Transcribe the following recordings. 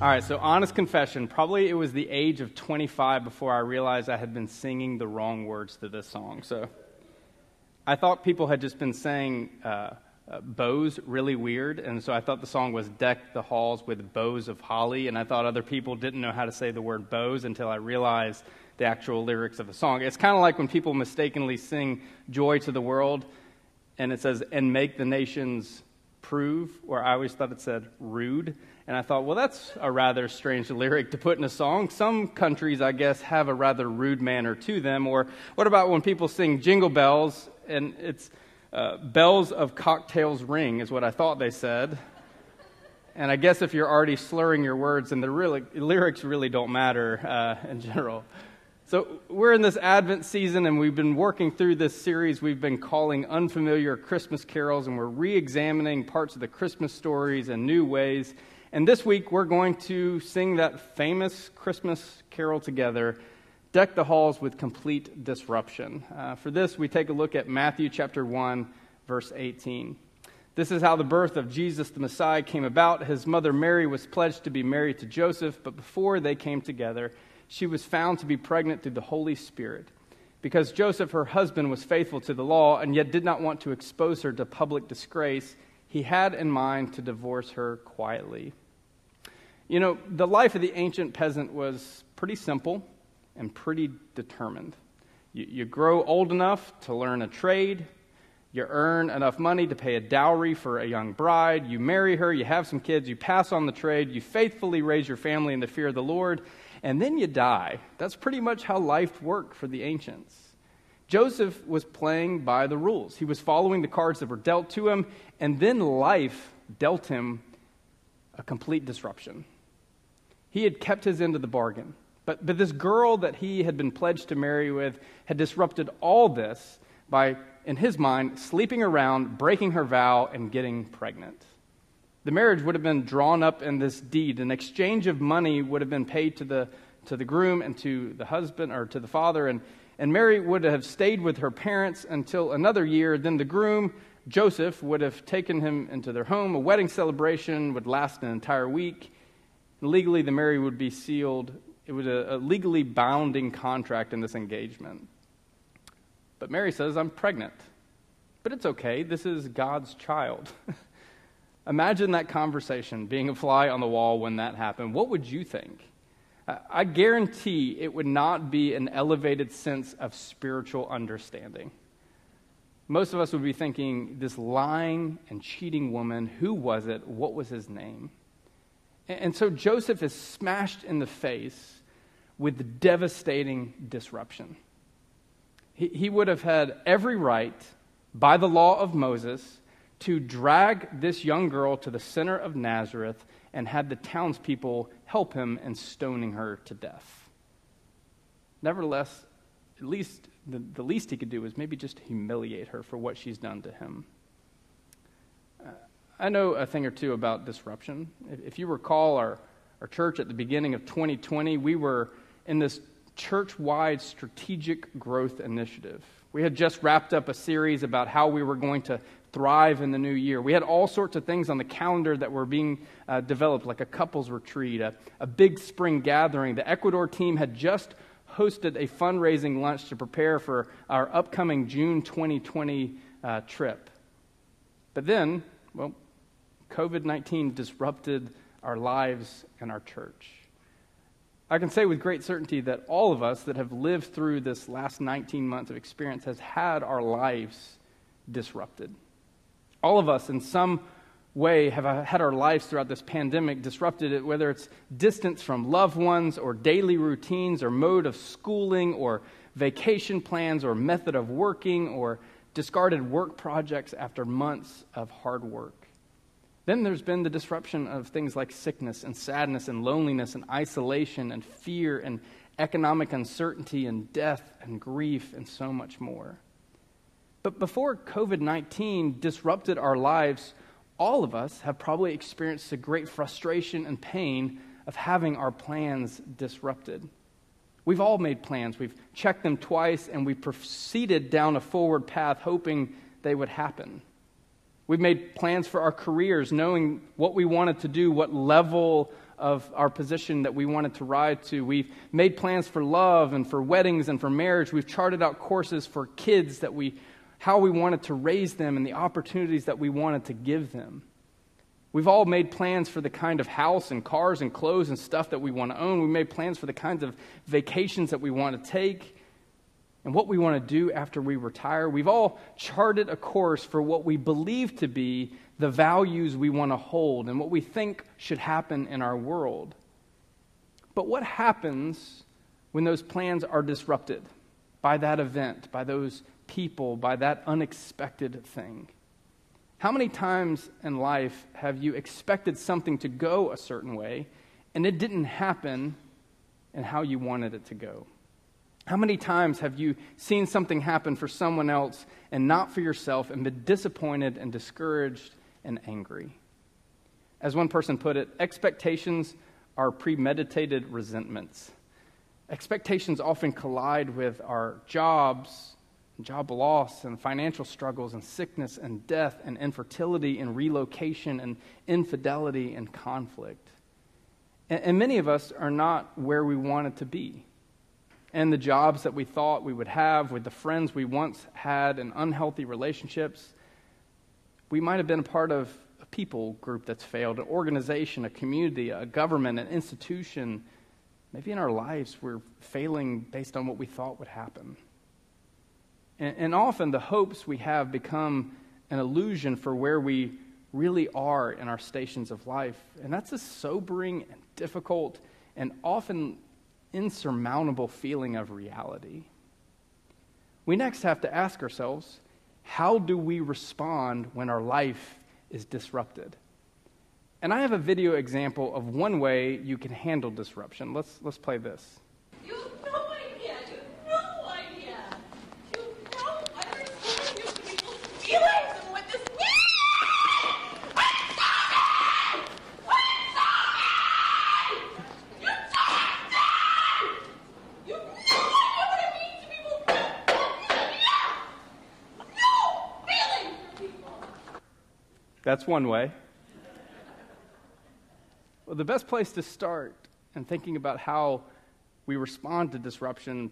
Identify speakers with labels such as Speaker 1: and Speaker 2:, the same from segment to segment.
Speaker 1: All right, so honest confession. Probably it was the age of 25 before I realized I had been singing the wrong words to this song. So I thought people had just been saying uh, uh, bows really weird, and so I thought the song was Deck the Halls with Bows of Holly, and I thought other people didn't know how to say the word bows until I realized the actual lyrics of the song. It's kind of like when people mistakenly sing Joy to the World, and it says, and make the nations prove, or I always thought it said rude. And I thought, well, that's a rather strange lyric to put in a song. Some countries, I guess, have a rather rude manner to them. Or what about when people sing jingle bells and it's uh, bells of cocktails ring, is what I thought they said. And I guess if you're already slurring your words, then the really, lyrics really don't matter uh, in general. So, we're in this Advent season, and we've been working through this series we've been calling Unfamiliar Christmas Carols, and we're re examining parts of the Christmas stories in new ways. And this week, we're going to sing that famous Christmas carol together, Deck the Halls with Complete Disruption. Uh, for this, we take a look at Matthew chapter 1, verse 18. This is how the birth of Jesus the Messiah came about. His mother Mary was pledged to be married to Joseph, but before they came together, she was found to be pregnant through the Holy Spirit. Because Joseph, her husband, was faithful to the law and yet did not want to expose her to public disgrace, he had in mind to divorce her quietly. You know, the life of the ancient peasant was pretty simple and pretty determined. You, you, grow old enough to learn a trade, you earn enough money to pay a dowry for a young bride, you marry her, you have some kids, you pass on the trade, you faithfully raise your family in the fear of the Lord, and then you die. That's pretty much how life worked for the ancients. Joseph was playing by the rules. He was following the cards that were dealt to him, and then life dealt him a complete disruption. He had kept his end of the bargain. But, but this girl that he had been pledged to marry with had disrupted all this by, in his mind, sleeping around, breaking her vow, and getting pregnant. The marriage would have been drawn up in this deed. An exchange of money would have been paid to the, to the groom and to the husband or to the father, and, and Mary would have stayed with her parents until another year. Then the groom, Joseph, would have taken him into their home. A wedding celebration would last an entire week. Legally, the marriage would be sealed. It was a, a legally bounding contract in this engagement. But Mary says, I'm pregnant. But it's okay. This is God's child. Imagine that conversation, being a fly on the wall when that happened. What would you think? I guarantee it would not be an elevated sense of spiritual understanding. Most of us would be thinking, this lying and cheating woman, who was it? What was his name? And so Joseph is smashed in the face with the devastating disruption. He, would have had every right, by the law of Moses, to drag this young girl to the center of Nazareth and had the townspeople help him in stoning her to death. Nevertheless, at least the, the least he could do was maybe just humiliate her for what she's done to him. Uh, I know a thing or two about disruption. If, if you recall our, our church at the beginning of 2020, we were in this church wide strategic growth initiative. We had just wrapped up a series about how we were going to thrive in the new year. We had all sorts of things on the calendar that were being uh, developed, like a couples retreat, a, a big spring gathering. The Ecuador team had just hosted a fundraising lunch to prepare for our upcoming June 2020 uh, trip. But then, well, COVID 19 disrupted our lives and our church. I can say with great certainty that all of us that have lived through this last 19 months of experience has had our lives disrupted. All of us, in some way, have uh, had our lives throughout this pandemic disrupted, it, whether it's distance from loved ones or daily routines or mode of schooling or vacation plans or method of working or discarded work projects after months of hard work. Then there's been the disruption of things like sickness and sadness and loneliness and isolation and fear and economic uncertainty and death and grief and so much more. But before COVID 19 disrupted our lives, all of us have probably experienced the great frustration and pain of having our plans disrupted. We've all made plans. We've checked them twice and we've proceeded down a forward path hoping they would happen. We've made plans for our careers, knowing what we wanted to do, what level of our position that we wanted to ride to. We've made plans for love and for weddings and for marriage. We've charted out courses for kids that we how we wanted to raise them and the opportunities that we wanted to give them. We've all made plans for the kind of house and cars and clothes and stuff that we want to own. We made plans for the kinds of vacations that we want to take and what we want to do after we retire. We've all charted a course for what we believe to be the values we want to hold and what we think should happen in our world. But what happens when those plans are disrupted by that event, by those people by that unexpected thing. How many times in life have you expected something to go a certain way and it didn't happen in how you wanted it to go? How many times have you seen something happen for someone else and not for yourself and been disappointed and discouraged and angry? As one person put it, expectations are premeditated resentments. Expectations often collide with our jobs, job loss and financial struggles and sickness and death and infertility and relocation and infidelity and conflict. And, and, many of us are not where we wanted to be. And the jobs that we thought we would have, with the friends we once had, and unhealthy relationships, we might have been a part of a people group that's failed, an organization, a community, a government, an institution. Maybe in our lives we're failing based on what we thought would happen. And, and often the hopes we have become an illusion for where we really are in our stations of life. And that's a sobering and difficult and often insurmountable feeling of reality. We next have to ask ourselves how do we respond when our life is disrupted? And I have a video example of one way you can handle disruption. Let's, let's play this. That's one way. Well, the best place to start in thinking about how we respond to disruption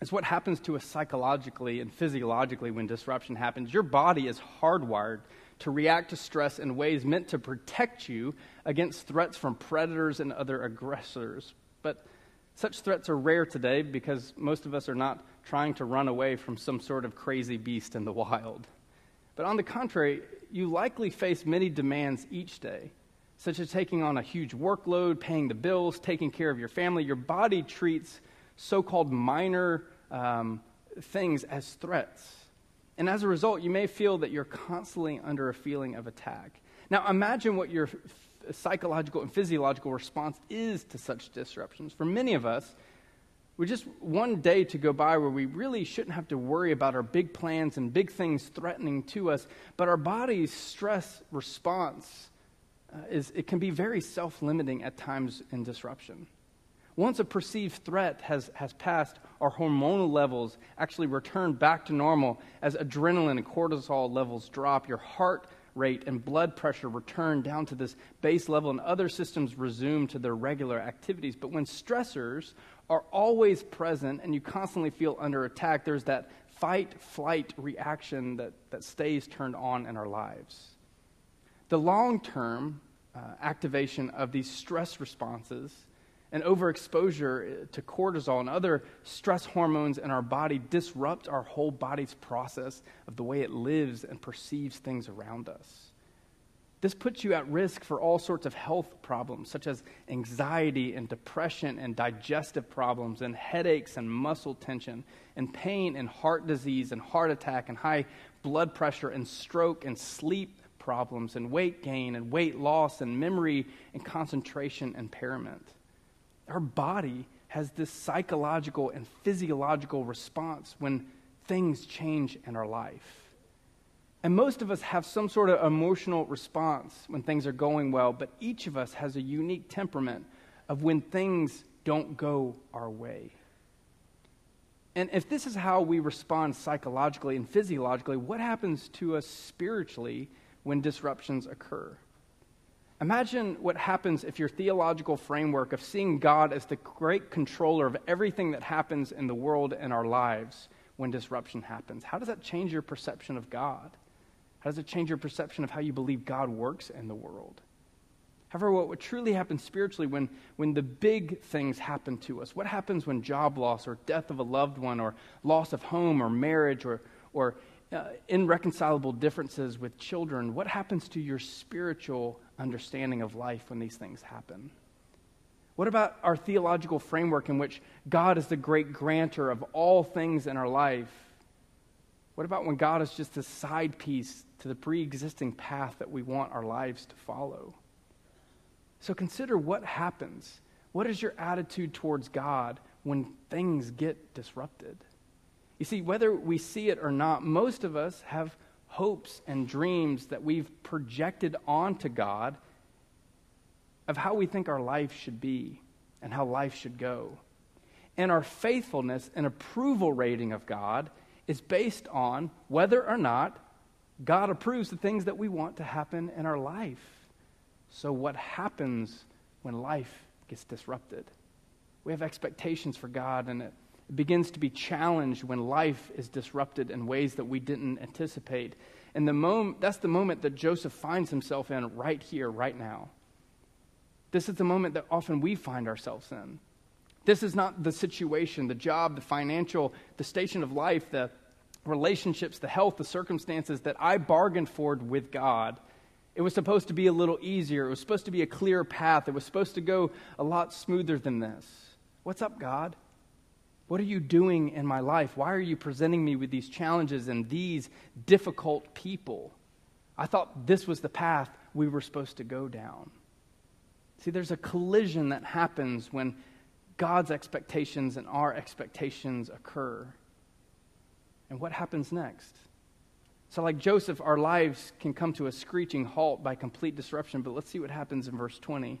Speaker 1: is what happens to us psychologically and physiologically when disruption happens. Your body is hardwired to react to stress in ways meant to protect you against threats from predators and other aggressors. But such threats are rare today because most of us are not trying to run away from some sort of crazy beast in the wild. But on the contrary, you likely face many demands each day, such as taking on a huge workload, paying the bills, taking care of your family. Your body treats so called minor um, things as threats. And as a result, you may feel that you're constantly under a feeling of attack. Now, imagine what your psychological and physiological response is to such disruptions. For many of us, we just one day to go by where we really shouldn't have to worry about our big plans and big things threatening to us, but our body's stress response uh, is it can be very self-limiting at times in disruption. Once a perceived threat has, has passed, our hormonal levels actually return back to normal as adrenaline and cortisol levels drop. Your heart rate and blood pressure return down to this base level, and other systems resume to their regular activities. But when stressors are always present and you constantly feel under attack, there's that fight flight reaction that, that stays turned on in our lives. The long term uh, activation of these stress responses and overexposure uh, to cortisol and other stress hormones in our body disrupt our whole body's process of the way it lives and perceives things around us. This puts you at risk for all sorts of health problems, such as anxiety and depression and digestive problems and headaches and muscle tension and pain and heart disease and heart attack and high blood pressure and stroke and sleep problems and weight gain and weight loss and memory and concentration impairment. Our body has this psychological and physiological response when things change in our life. And most of us have some sort of emotional response when things are going well, but each of us has a unique temperament of when things don't go our way. And if this is how we respond psychologically and physiologically, what happens to us spiritually when disruptions occur? Imagine what happens if your theological framework of seeing God as the great controller of everything that happens in the world and our lives when disruption happens. How does that change your perception of God? How does it change your perception of how you believe God works in the world? However, what would truly happen spiritually when, when the big things happen to us? What happens when job loss or death of a loved one or loss of home or marriage or, or uh, irreconcilable differences with children? What happens to your spiritual understanding of life when these things happen? What about our theological framework in which God is the great grantor of all things in our life? What about when God is just a side piece to the pre existing path that we want our lives to follow? So consider what happens. What is your attitude towards God when things get disrupted? You see, whether we see it or not, most of us have hopes and dreams that we've projected onto God of how we think our life should be and how life should go. And our faithfulness and approval rating of God is based on whether or not God approves the things that we want to happen in our life. So, what happens when life gets disrupted? We have expectations for God, and it begins to be challenged when life is disrupted in ways that we didn't anticipate. And the mom- that's the moment that Joseph finds himself in right here, right now. This is the moment that often we find ourselves in. This is not the situation, the job, the financial, the station of life, the relationships, the health, the circumstances that I bargained for with God. It was supposed to be a little easier. It was supposed to be a clear path. It was supposed to go a lot smoother than this. What's up, God? What are you doing in my life? Why are you presenting me with these challenges and these difficult people? I thought this was the path we were supposed to go down. See, there's a collision that happens when God's expectations and our expectations occur. And what happens next? So, like Joseph, our lives can come to a screeching halt by complete disruption, but let's see what happens in verse 20.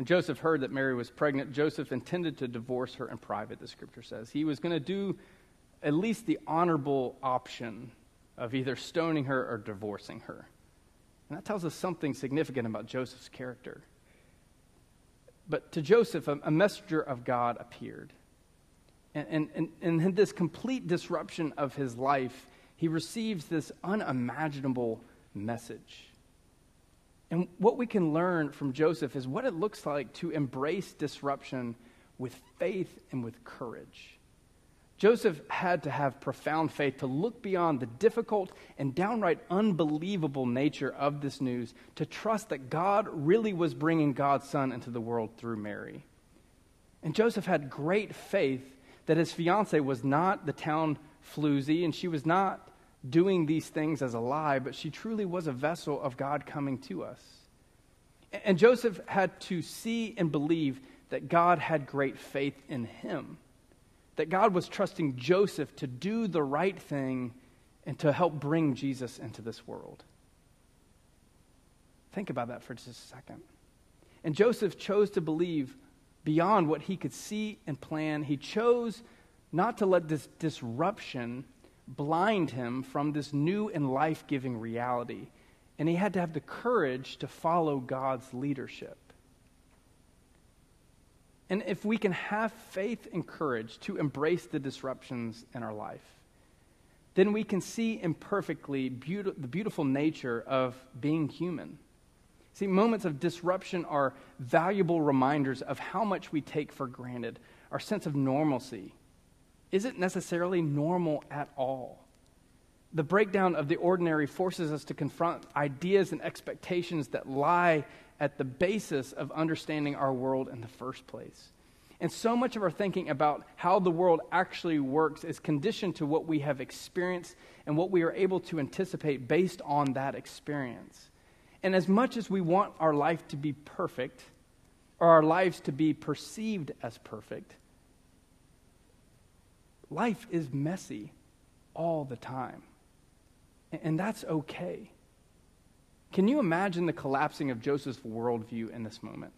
Speaker 1: When Joseph heard that Mary was pregnant, Joseph intended to divorce her in private, the scripture says. He was going to do at least the honorable option of either stoning her or divorcing her. And that tells us something significant about Joseph's character. But to Joseph, a, a messenger of God appeared. And, and, and, and in this complete disruption of his life, he receives this unimaginable message. And what we can learn from Joseph is what it looks like to embrace disruption with faith and with courage. Joseph had to have profound faith to look beyond the difficult and downright unbelievable nature of this news, to trust that God really was bringing God's son into the world through Mary. And Joseph had great faith that his fiancee was not the town floozy and she was not doing these things as a lie, but she truly was a vessel of God coming to us. And Joseph had to see and believe that God had great faith in him, that God was trusting Joseph to do the right thing and to help bring Jesus into this world. Think about that for just a second. And Joseph chose to believe beyond what he could see and plan. He chose not to let this disruption blind him from this new and life giving reality. And he had to have the courage to follow God's leadership. And if we can have faith and courage to embrace the disruptions in our life, then we can see imperfectly the beautiful nature of being human. See, moments of disruption are valuable reminders of how much we take for granted. Our sense of normalcy isn't necessarily normal at all. The breakdown of the ordinary forces us to confront ideas and expectations that lie at the basis of understanding our world in the first place. And so much of our thinking about how the world actually works is conditioned to what we have experienced and what we are able to anticipate based on that experience. And as much as we want our life to be perfect, or our lives to be perceived as perfect, life is messy all the time. And that's okay. Can you imagine the collapsing of Joseph's worldview in this moment?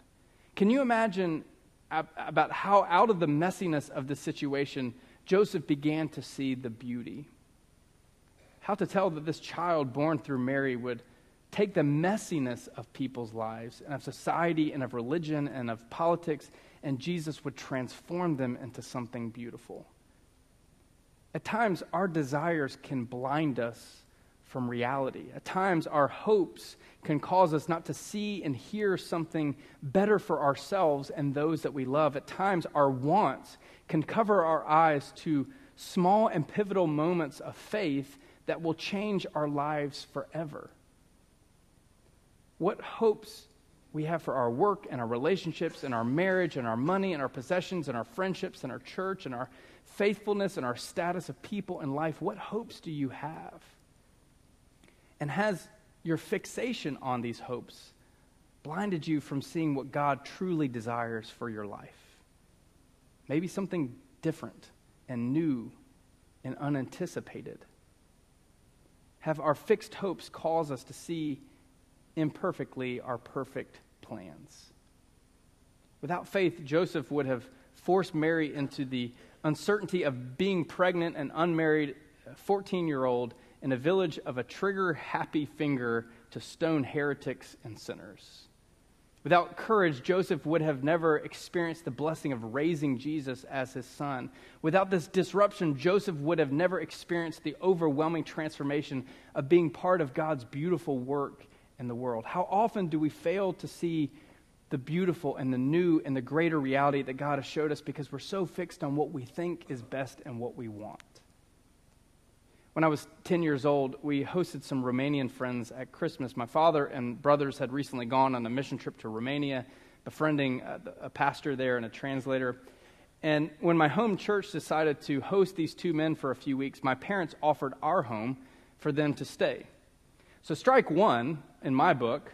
Speaker 1: Can you imagine about how, out of the messiness of the situation, Joseph began to see the beauty? How to tell that this child born through Mary would take the messiness of people's lives and of society and of religion and of politics, and Jesus would transform them into something beautiful. At times, our desires can blind us from reality. At times, our hopes can cause us not to see and hear something better for ourselves and those that we love. At times, our wants can cover our eyes to small and pivotal moments of faith that will change our lives forever. What hopes we have for our work and our relationships and our marriage and our money and our possessions and our friendships and our church and our faithfulness and our status of people in life, what hopes do you have? And has your fixation on these hopes blinded you from seeing what God truly desires for your life? Maybe something different and new and unanticipated. Have our fixed hopes caused us to see imperfectly our perfect plans? Without faith, Joseph would have forced Mary into the uncertainty of being pregnant and unmarried 14 year old in a village of a trigger happy finger to stone heretics and sinners. Without courage, Joseph would have never experienced the blessing of raising Jesus as his son. Without this disruption, Joseph would have never experienced the overwhelming transformation of being part of God's beautiful work in the world. How often do we fail to see the beautiful and the new and the greater reality that God has showed us because we're so fixed on what we think is best and what we want? When I was 10 years old, we hosted some Romanian friends at Christmas. My father and brothers had recently gone on a mission trip to Romania, befriending uh, a, a pastor there and a translator. And when my home church decided to host these two men for a few weeks, my parents offered our home for them to stay. So, strike one in my book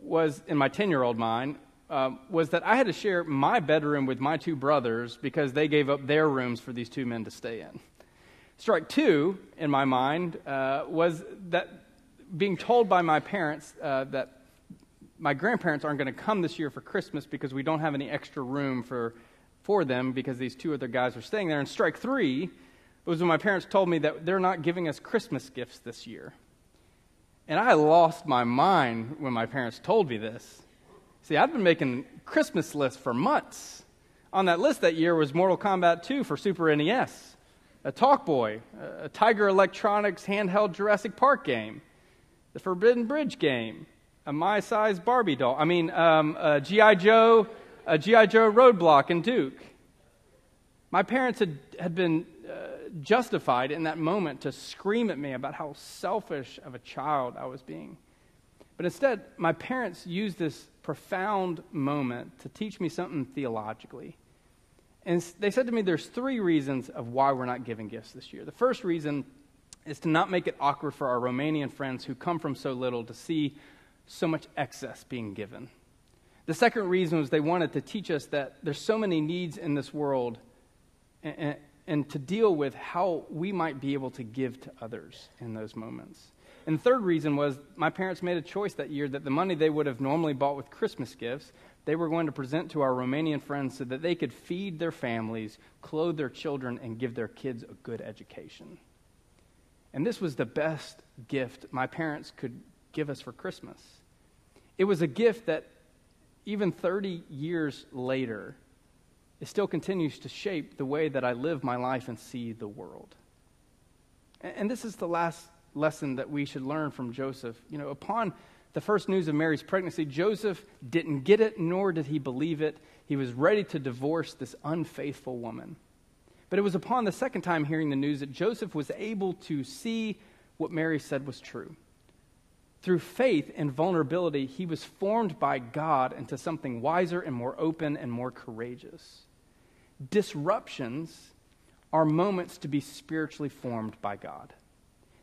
Speaker 1: was, in my 10 year old mind, um, was that I had to share my bedroom with my two brothers because they gave up their rooms for these two men to stay in. Strike two, in my mind, uh, was that being told by my parents uh, that my grandparents aren't going to come this year for Christmas because we don't have any extra room for, for them because these two other guys are staying there. And strike three was when my parents told me that they're not giving us Christmas gifts this year. And I lost my mind when my parents told me this. See, I'd been making Christmas lists for months. On that list that year was Mortal Kombat 2 for Super NES a Talkboy, a Tiger Electronics handheld Jurassic Park game, the Forbidden Bridge game, a my size Barbie doll. I mean, um, a G.I. Joe, a G.I. Joe Roadblock and Duke. My parents had, had been uh, justified in that moment to scream at me about how selfish of a child I was being. But instead, my parents used this profound moment to teach me something theologically. And they said to me there's three reasons of why we're not giving gifts this year. The first reason is to not make it awkward for our Romanian friends who come from so little to see so much excess being given. The second reason was they wanted to teach us that there's so many needs in this world and, and, and to deal with how we might be able to give to others in those moments. And third reason was my parents made a choice that year that the money they would have normally bought with Christmas gifts, they were going to present to our Romanian friends so that they could feed their families, clothe their children, and give their kids a good education. And this was the best gift my parents could give us for Christmas. It was a gift that, even 30 years later, it still continues to shape the way that I live my life and see the world. And this is the last lesson that we should learn from Joseph. You know, upon the first news of Mary's pregnancy, Joseph didn't get it, nor did he believe it. He was ready to divorce this unfaithful woman. But it was upon the second time hearing the news that Joseph was able to see what Mary said was true. Through faith and vulnerability, he was formed by God into something wiser and more open and more courageous. Disruptions are moments to be spiritually formed by God.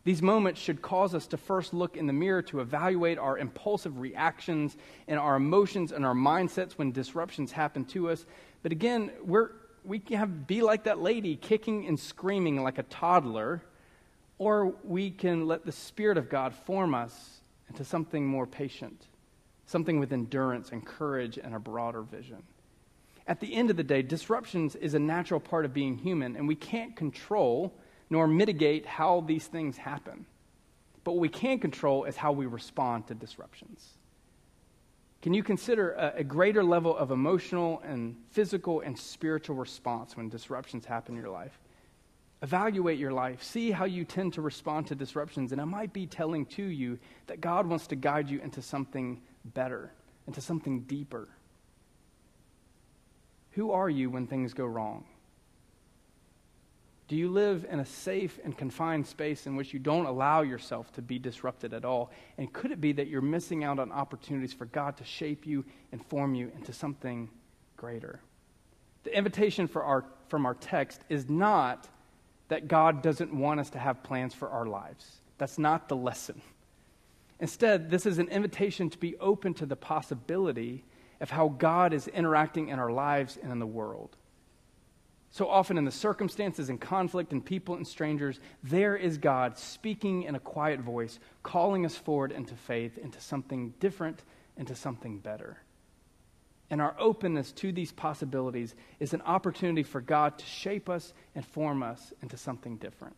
Speaker 1: These moments should cause us to first look in the mirror to evaluate our impulsive reactions and our emotions and our mindsets when disruptions happen to us. But again, we're, we can have, be like that lady, kicking and screaming like a toddler, or we can let the Spirit of God form us into something more patient, something with endurance and courage and a broader vision. At the end of the day, disruptions is a natural part of being human, and we can't control nor mitigate how these things happen. But what we can control is how we respond to disruptions. Can you consider a, a, greater level of emotional and physical and spiritual response when disruptions happen in your life? Evaluate your life. See how you tend to respond to disruptions. And it might be telling to you that God wants to guide you into something better, into something deeper. Who are you when things go wrong? Do you live in a safe and confined space in which you don't allow yourself to be disrupted at all? And could it be that you're missing out on opportunities for God to shape you and form you into something greater? The invitation our, from our text is not that God doesn't want us to have plans for our lives. That's not the lesson. Instead, this is an invitation to be open to the possibility of how God is interacting in our lives and in the world. So often, in the circumstances and conflict and people and strangers, there is God speaking in a quiet voice, calling us forward into faith, into something different, into something better. And our openness to these possibilities is an opportunity for God to shape us and form us into something different.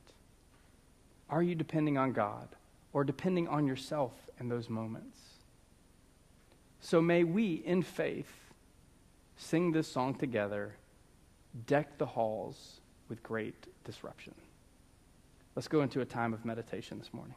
Speaker 1: Are you depending on God or depending on yourself in those moments? So may we, in faith, sing this song together deck the halls with great disruption. Let's go into a time of meditation this morning.